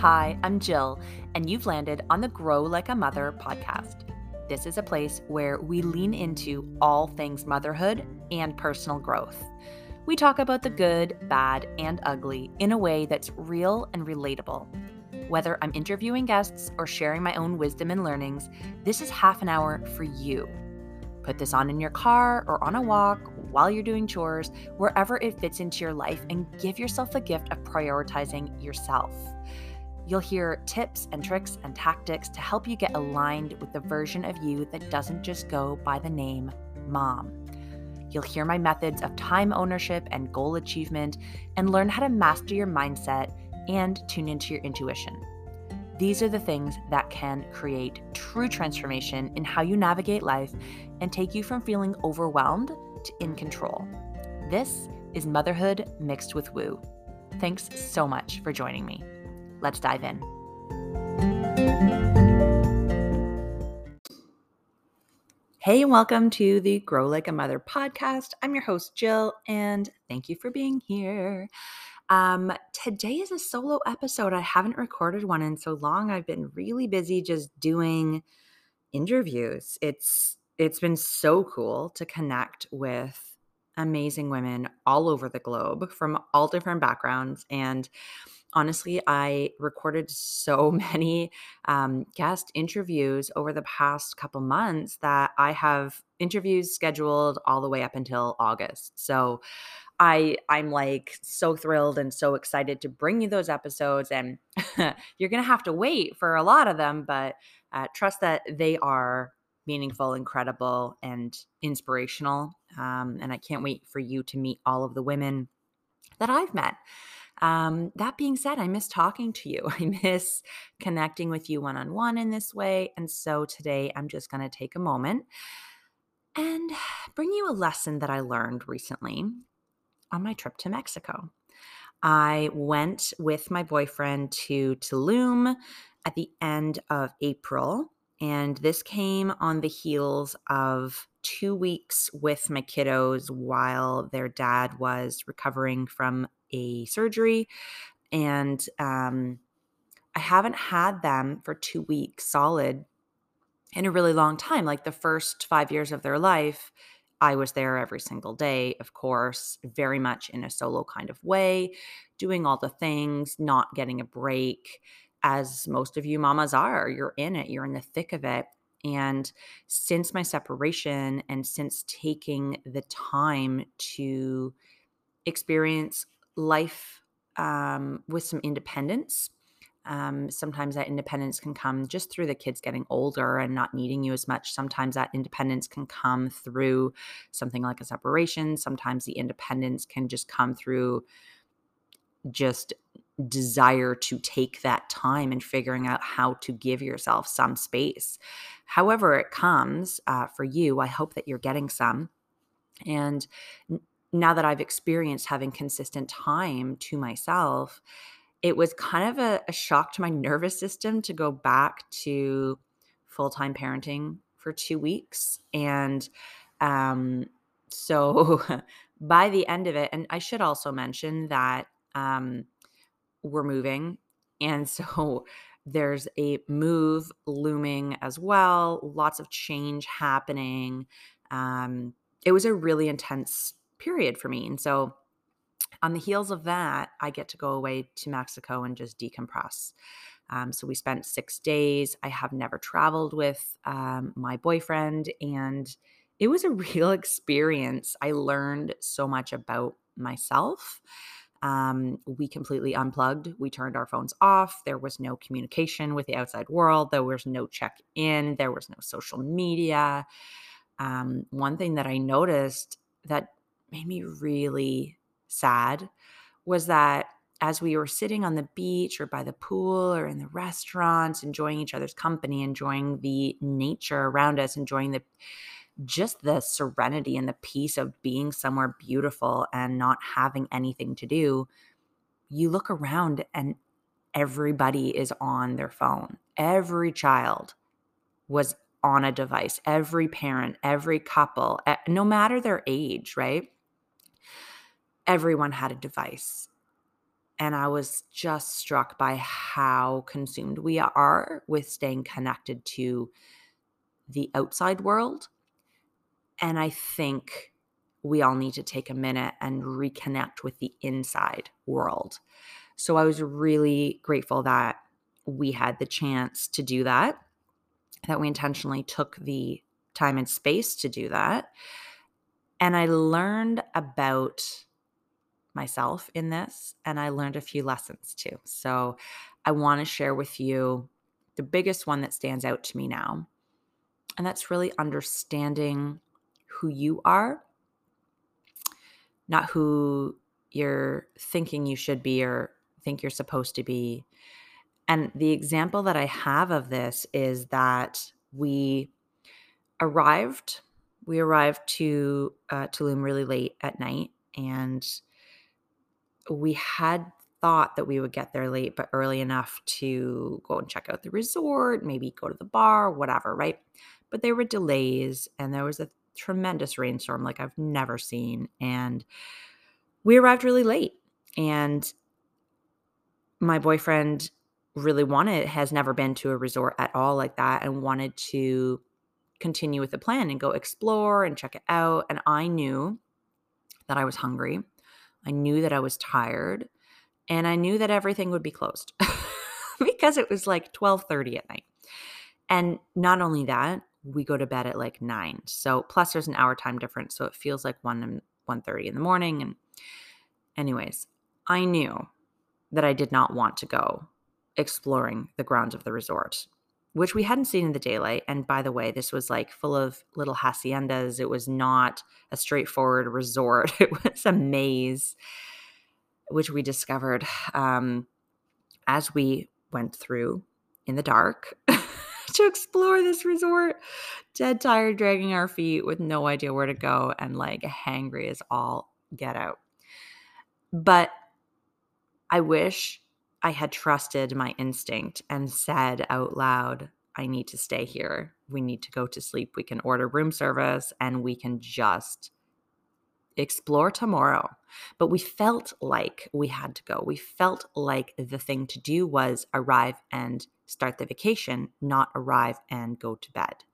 Hi, I'm Jill, and you've landed on the Grow Like a Mother podcast. This is a place where we lean into all things motherhood and personal growth. We talk about the good, bad, and ugly in a way that's real and relatable. Whether I'm interviewing guests or sharing my own wisdom and learnings, this is half an hour for you. Put this on in your car or on a walk while you're doing chores, wherever it fits into your life, and give yourself the gift of prioritizing yourself. You'll hear tips and tricks and tactics to help you get aligned with the version of you that doesn't just go by the name mom. You'll hear my methods of time ownership and goal achievement and learn how to master your mindset and tune into your intuition. These are the things that can create true transformation in how you navigate life and take you from feeling overwhelmed to in control. This is motherhood mixed with woo. Thanks so much for joining me. Let's dive in. Hey, and welcome to the Grow Like a Mother podcast. I'm your host, Jill, and thank you for being here. Um, today is a solo episode. I haven't recorded one in so long. I've been really busy just doing interviews. It's it's been so cool to connect with amazing women all over the globe from all different backgrounds. And honestly, I recorded so many um, guest interviews over the past couple months that I have interviews scheduled all the way up until August. So I I'm like so thrilled and so excited to bring you those episodes and you're to have to wait for a lot of them but uh, trust that they are meaningful, incredible, and inspirational. Um, and I can't wait for you to meet all of the women that I've met. Um, that being said, I miss talking to you. I miss connecting with you one on one in this way. And so today I'm just going to take a moment and bring you a lesson that I learned recently on my trip to Mexico. I went with my boyfriend to Tulum at the end of April and this came on the heels of two weeks with my kiddos while their dad was recovering from a surgery. And um, I haven't had them for two weeks solid in a really long time. Like the first five years of their life, I was there every single day, of course, very much in a solo kind of way, doing all the things, not getting a break as most of you mamas are. You're in it, you're in the thick of it. And since my separation and since taking the time to experience life um, with some independence, um, sometimes that independence can come just through the kids getting older and not needing you as much. Sometimes that independence can come through something like a separation. Sometimes the independence can just come through just desire to take that time and figuring out how to give yourself some space. However, it comes uh, for you, I hope that you're getting some. And now that I've experienced having consistent time to myself, it was kind of a, a shock to my nervous system to go back to full time parenting for two weeks. And um, so by the end of it, and I should also mention that um, we're moving. And so there's a move looming as well, lots of change happening. Um, it was a really intense period for me. And so on the heels of that, I get to go away to Mexico and just decompress. Um, so we spent six days. I have never traveled with um, my boyfriend, and it was a real experience. I learned so much about myself. Um, we completely unplugged. We turned our phones off. There was no communication with the outside world. There was no check in. There was no social media. Um, one thing that I noticed that made me really sad was that as we were sitting on the beach or by the pool or in the restaurants, enjoying each other's company, enjoying the nature around us, enjoying the just the serenity and the peace of being somewhere beautiful and not having anything to do, you look around and everybody is on their phone. Every child was on a device, every parent, every couple, eh, no matter their age, right? Everyone had a device. and I was just struck by how consumed we are with staying connected to the outside world. And I think we all need to take a minute and reconnect with the inside world. So I was really grateful that we had the chance to do that, that we intentionally took the time and space to do that. And I learned about myself in this and I learned a few lessons too. So I want to share with you the biggest one that stands out to me now. And that's really understanding who you are, not who you're thinking you should be or think you're supposed to be. And the example that I have of this is that we arrived, we arrived to uh, Tulum really late at night, and we had thought that we would get there late, but early enough to go and check out the resort, maybe go to the bar, whatever, right? But there were delays, and there was a tremendous rainstorm like I've never seen. And we arrived really late. And my boyfriend really wanted, has never been to a resort at all like that, and wanted to continue with the plan and go explore and check it out. And I knew that I was hungry. I knew that I was tired and I knew that everything would be closed because it was like 12:30 at night. And not only that, we go to bed at like 9. So plus there's an hour time difference, so it feels like 1 and 1:30 in the morning and anyways, I knew that I did not want to go exploring the grounds of the resort, which we hadn't seen in the daylight. And by the way, this was like full of little haciendas. It was not a straightforward resort, it was a maze, which we discovered um, as we went through in the dark. to explore this resort, dead tired, dragging our feet with no idea where to go, and like hangry as all get out. But I wish I had trusted my instinct and said out loud, I need to stay here. We need to go to sleep. We can order room service and we can just explore tomorrow. But we felt like we had to go. We felt like the thing to do was arrive and start the vacation, not arrive and go to bed.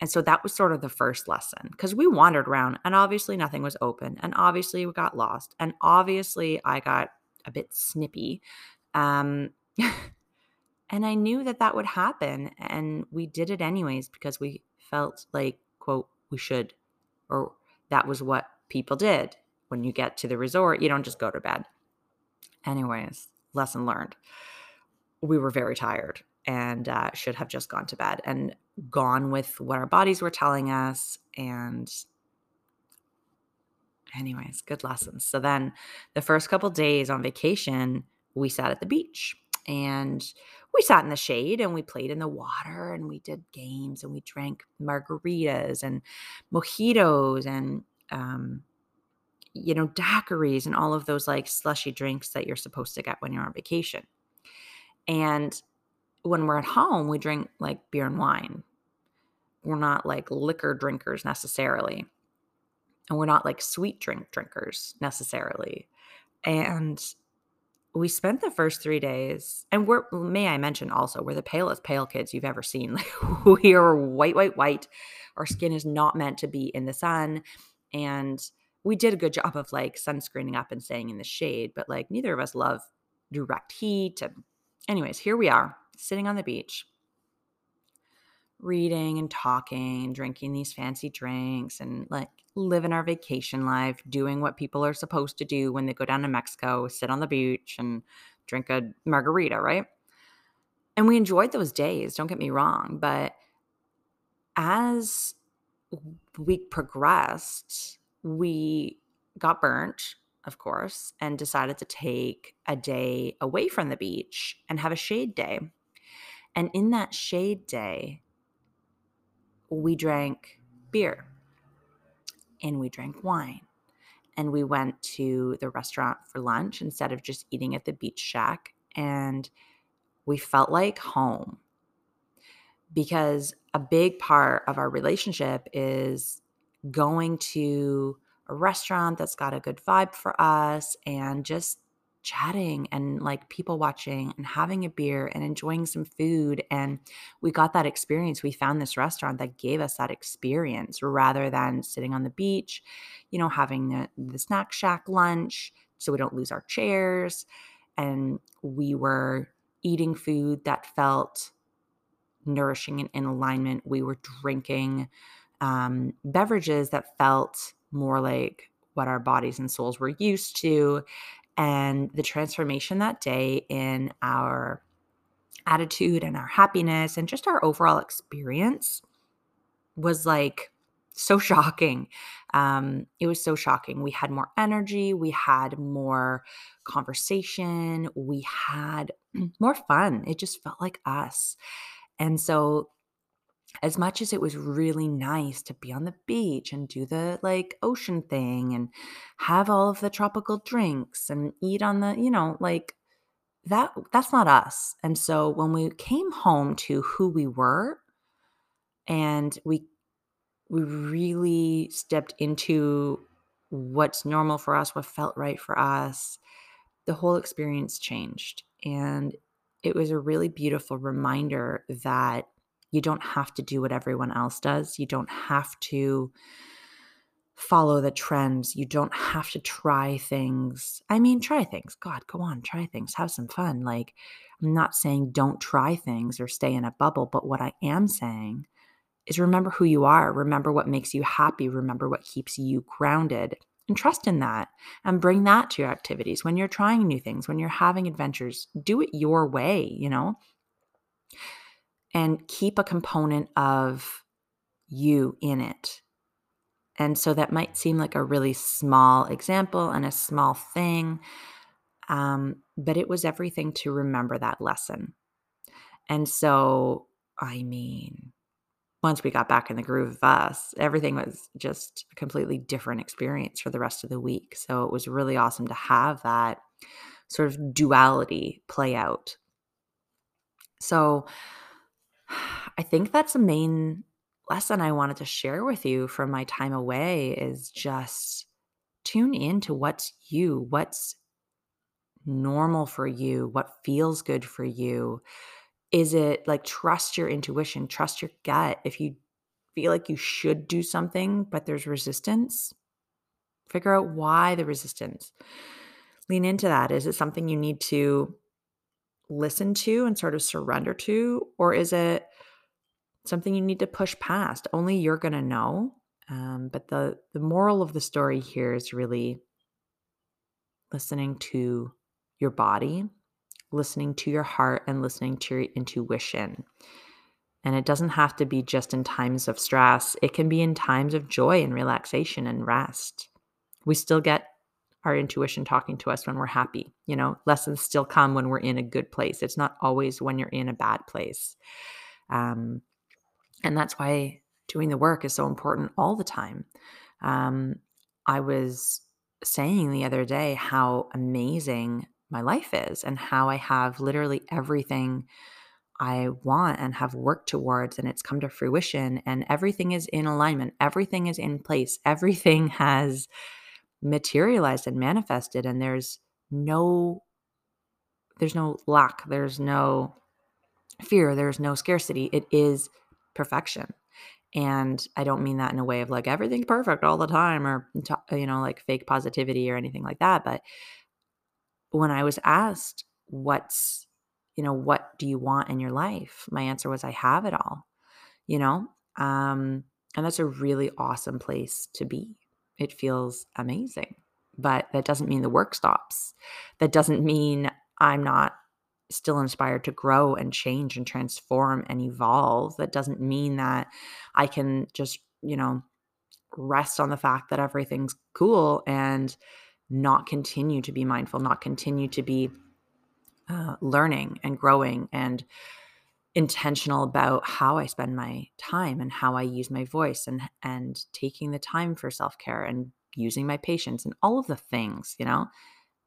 And so that was sort of the first lesson because we wandered around and obviously nothing was open. And obviously we got lost. And obviously I got a bit snippy. Um, and I knew that that would happen. And we did it anyways because we felt like, quote, we should, or that was what people did. When you get to the resort, you don't just go to bed. Anyways, lesson learned. We were very tired and uh, should have just gone to bed and gone with what our bodies were telling us. And, anyways, good lessons. So then the first couple days on vacation, we sat at the beach and we sat in the shade and we played in the water and we did games and we drank margaritas and mojitos and um, you know daiquiris and all of those like slushy drinks that you're supposed to get when you're on vacation and when we're at home, we drink like beer and wine. We're not like liquor drinkers necessarily. And we're not like sweet drink drinkers necessarily. And we spent the first three days, and we're, may I mention also, we're the palest pale kids you've ever seen. Like we are white, white, white. Our skin is not meant to be in the sun. And we did a good job of like sunscreening up and staying in the shade, but like neither of us love direct heat. And, anyways, here we are sitting on the beach, reading and talking, drinking these fancy drinks, and like living our vacation life, doing what people are supposed to do when they go down to Mexico, sit on the beach and drink a margarita, right? And we enjoyed those days, don't get me wrong. But as we progressed, we got burnt, of course, and decided to take a day away from the beach and have a shade day. And in that shade day, we drank beer and we drank wine. And we went to the restaurant for lunch instead of just eating at the beach shack. And we felt like home because a big part of our relationship is going to a restaurant that's got a good vibe for us and just chatting and like people watching and having a beer and enjoying some food. And we got that experience. We found this restaurant that gave us that experience rather than sitting on the beach, you know, having the, the snack shack lunch so we don't lose our chairs. And we were eating food that felt nourishing and in alignment. We were drinking um, beverages that felt more like what our bodies and souls were used to and the transformation that day in our attitude and our happiness and just our overall experience was like so shocking. Um, it was so shocking. We had more energy, we had more conversation, we had more fun. It just felt like us. And so as much as it was really nice to be on the beach and do the like ocean thing and have all of the tropical drinks and eat on the, you know, like that that's not us. And so when we came home to who we were and we we really stepped into what's normal for us, what felt right for us, the whole experience changed. And it was a really beautiful reminder that you don't have to do what everyone else does. You don't have to follow the trends. You don't have to try things. I mean, try things. God, go on, try things. Have some fun. Like, I'm not saying don't try things or stay in a bubble, but what I am saying is remember who you are. Remember what makes you happy. Remember what keeps you grounded and trust in that and bring that to your activities when you're trying new things, when you're having adventures. Do it your way, you know? And keep a component of you in it. And so that might seem like a really small example and a small thing, um, but it was everything to remember that lesson. And so, I mean, once we got back in the groove of us, everything was just a completely different experience for the rest of the week. So it was really awesome to have that sort of duality play out. So, I think that's a main lesson I wanted to share with you from my time away is just tune in to what's you, what's normal for you, what feels good for you. Is it like trust your intuition, trust your gut. If you feel like you should do something, but there's resistance, figure out why the resistance. Lean into that. Is it something you need to listen to and sort of surrender to? Or is it something you need to push past. Only you're going to know. Um, but the the moral of the story here is really listening to your body, listening to your heart, and listening to your intuition. And it doesn't have to be just in times of stress. It can be in times of joy and relaxation and rest. We still get our intuition talking to us when we're happy. You know, lessons still come when we're in a good place. It's not always when you're in a bad place. Um, and that's why doing the work is so important all the time. Um, I was saying the other day how amazing my life is and how I have literally everything I want and have worked towards, and it's come to fruition, and everything is in alignment, everything is in place, everything has materialized and manifested, and there's no there's no lack there's no fear there's no scarcity it is perfection. And I don't mean that in a way of like everything's perfect all the time or, you know, like fake positivity or anything like that. But when I was asked, what's, you know, what do you want in your life? My answer was, I have it all, you know? Um, and that's a really awesome place to be. It feels amazing. But that doesn't mean the work stops. That doesn't mean I'm not still inspired to grow and change and transform and evolve. That doesn't mean that I can just, you know, rest on the fact that everything's cool and not continue to be mindful, not continue to be uh, learning and growing and intentional about how I spend my time and how I use my voice and and taking the time for self-care and using my patience and all of the things, you know,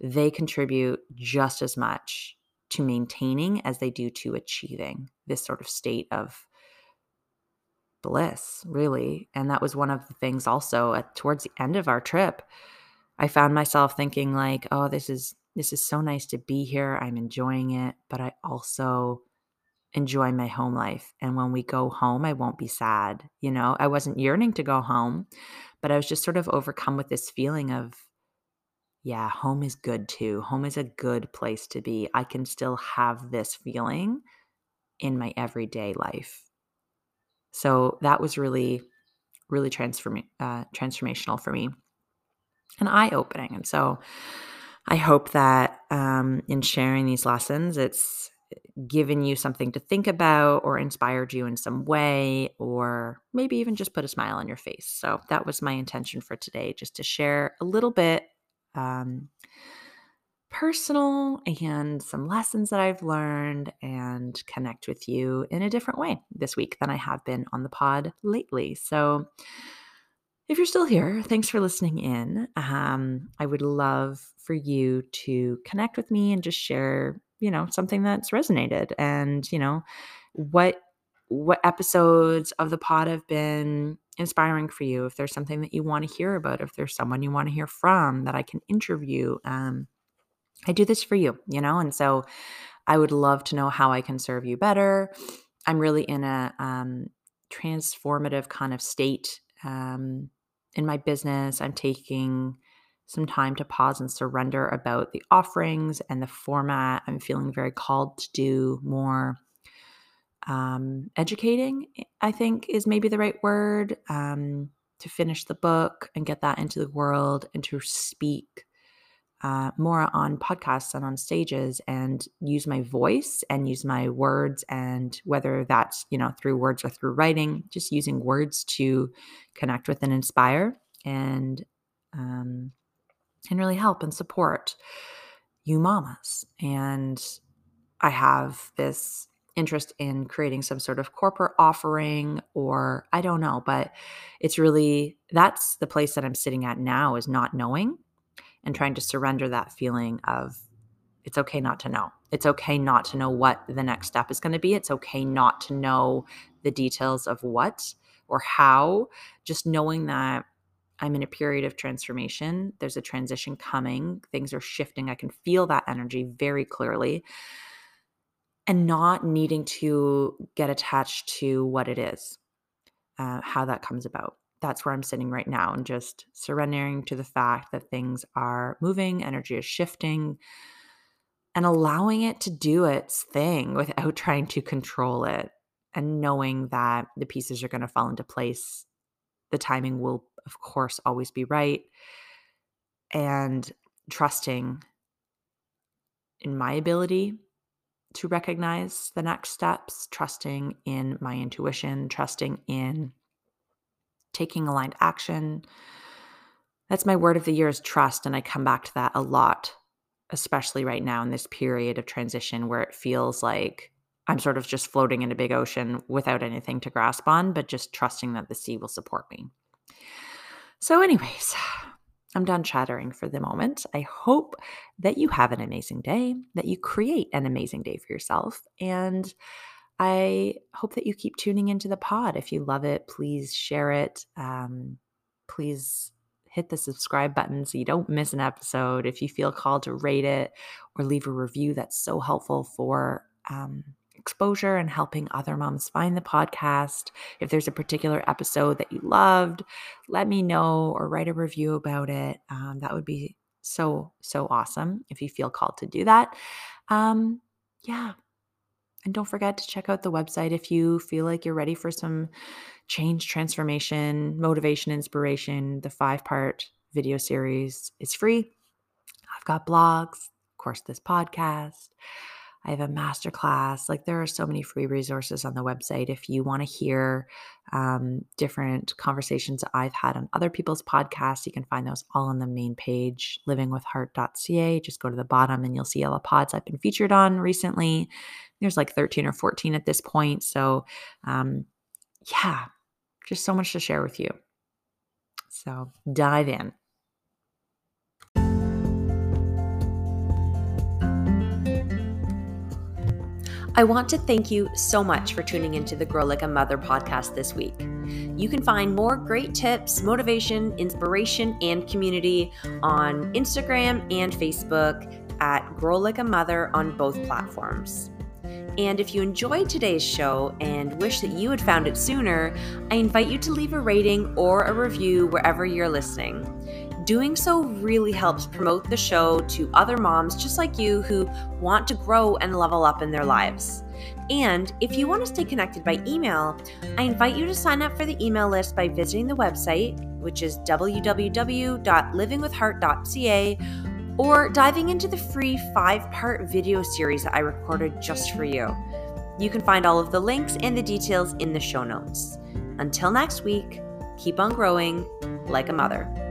they contribute just as much to maintaining as they do to achieving this sort of state of bliss, really. And that was one of the things also at, towards the end of our trip. I found myself thinking, like, oh, this is this is so nice to be here. I'm enjoying it, but I also enjoy my home life. And when we go home, I won't be sad. You know, I wasn't yearning to go home, but I was just sort of overcome with this feeling of, yeah, home is good too. Home is a good place to be. I can still have this feeling in my everyday life. So that was really, really transform- uh, transformational for me and eye opening. And so I hope that um, in sharing these lessons, it's given you something to think about or inspired you in some way, or maybe even just put a smile on your face. So that was my intention for today, just to share a little bit um, personal and some lessons that I've learned and connect with you in a different way this week than I have been on the pod lately. So if you're still here, thanks for listening in. Um, I would love for you to connect with me and just share you know something that's resonated and you know what what episodes of the pod have been inspiring for you if there's something that you want to hear about if there's someone you want to hear from that i can interview um i do this for you you know and so i would love to know how i can serve you better i'm really in a um transformative kind of state um in my business i'm taking some time to pause and surrender about the offerings and the format. I'm feeling very called to do more um, educating, I think is maybe the right word, um, to finish the book and get that into the world and to speak uh, more on podcasts and on stages and use my voice and use my words and whether that's you know through words or through writing just using words to connect with and inspire and um, and really help and support you mamas. And I have this interest in creating some sort of corporate offering or I don't know, but it's really that's the place that I'm sitting at now is not knowing and trying to surrender that feeling of it's okay not to know. It's okay not to know what the next step is going to be. It's okay not to know the details of what or how. Just knowing that I'm in a period of transformation. There's a transition coming. Things are shifting. I can feel that energy very clearly. And not needing to get attached to what it is, uh, how that comes about. That's where I'm sitting right now and just surrendering to the fact that things are moving, energy is shifting, and allowing it to do its thing without trying to control it and knowing that the pieces are going to fall into place. The timing will of course, always be right. And trusting in my ability to recognize the next steps, trusting in my intuition, trusting in taking aligned action. That's my word of the year is trust. And I come back to that a lot, especially right now in this period of transition where it feels like I'm sort of just floating in a big ocean without anything to grasp on, but just trusting that the sea will support me. So, anyways, I'm done chattering for the moment. I hope that you have an amazing day, that you create an amazing day for yourself. And I hope that you keep tuning into the pod. If you love it, please share it. Um, please hit the subscribe button so you don't miss an episode. If you feel called to rate it or leave a review, that's so helpful for um, exposure and helping other moms find the podcast. If there's a particular episode that you loved, let me know or write a review about it. Um, that would be so, so awesome if you feel called to do that. Um, yeah. And don't forget to check out the website if you feel like you're ready for some change, transformation, motivation, inspiration. The five part video series is free. I've got blogs, of course, this podcast. I have a masterclass. Like there are so many free resources on the website. If you want to hear um, different conversations I've had on other people's podcasts, you can find those all on the main page, livingwithheart.ca. Just go to the bottom and you'll see all the pods I've been featured on recently. There's like 13 or 14 at this point. So, um, yeah, just so much to share with you. So dive in. I want to thank you so much for tuning into the Grow Like a Mother podcast this week. You can find more great tips, motivation, inspiration, and community on Instagram and Facebook at Grow Like a Mother on both platforms. And if you enjoyed today's show and wish that you had found it sooner, I invite you to leave a rating or a review wherever you're listening. Doing so really helps promote the show to other moms just like you who want to grow and level up in their lives. And if you want to stay connected by email, I invite you to sign up for the email list by visiting the website, which is www.livingwithheart.ca, or diving into the free five part video series that I recorded just for you. You can find all of the links and the details in the show notes. Until next week, keep on growing like a mother.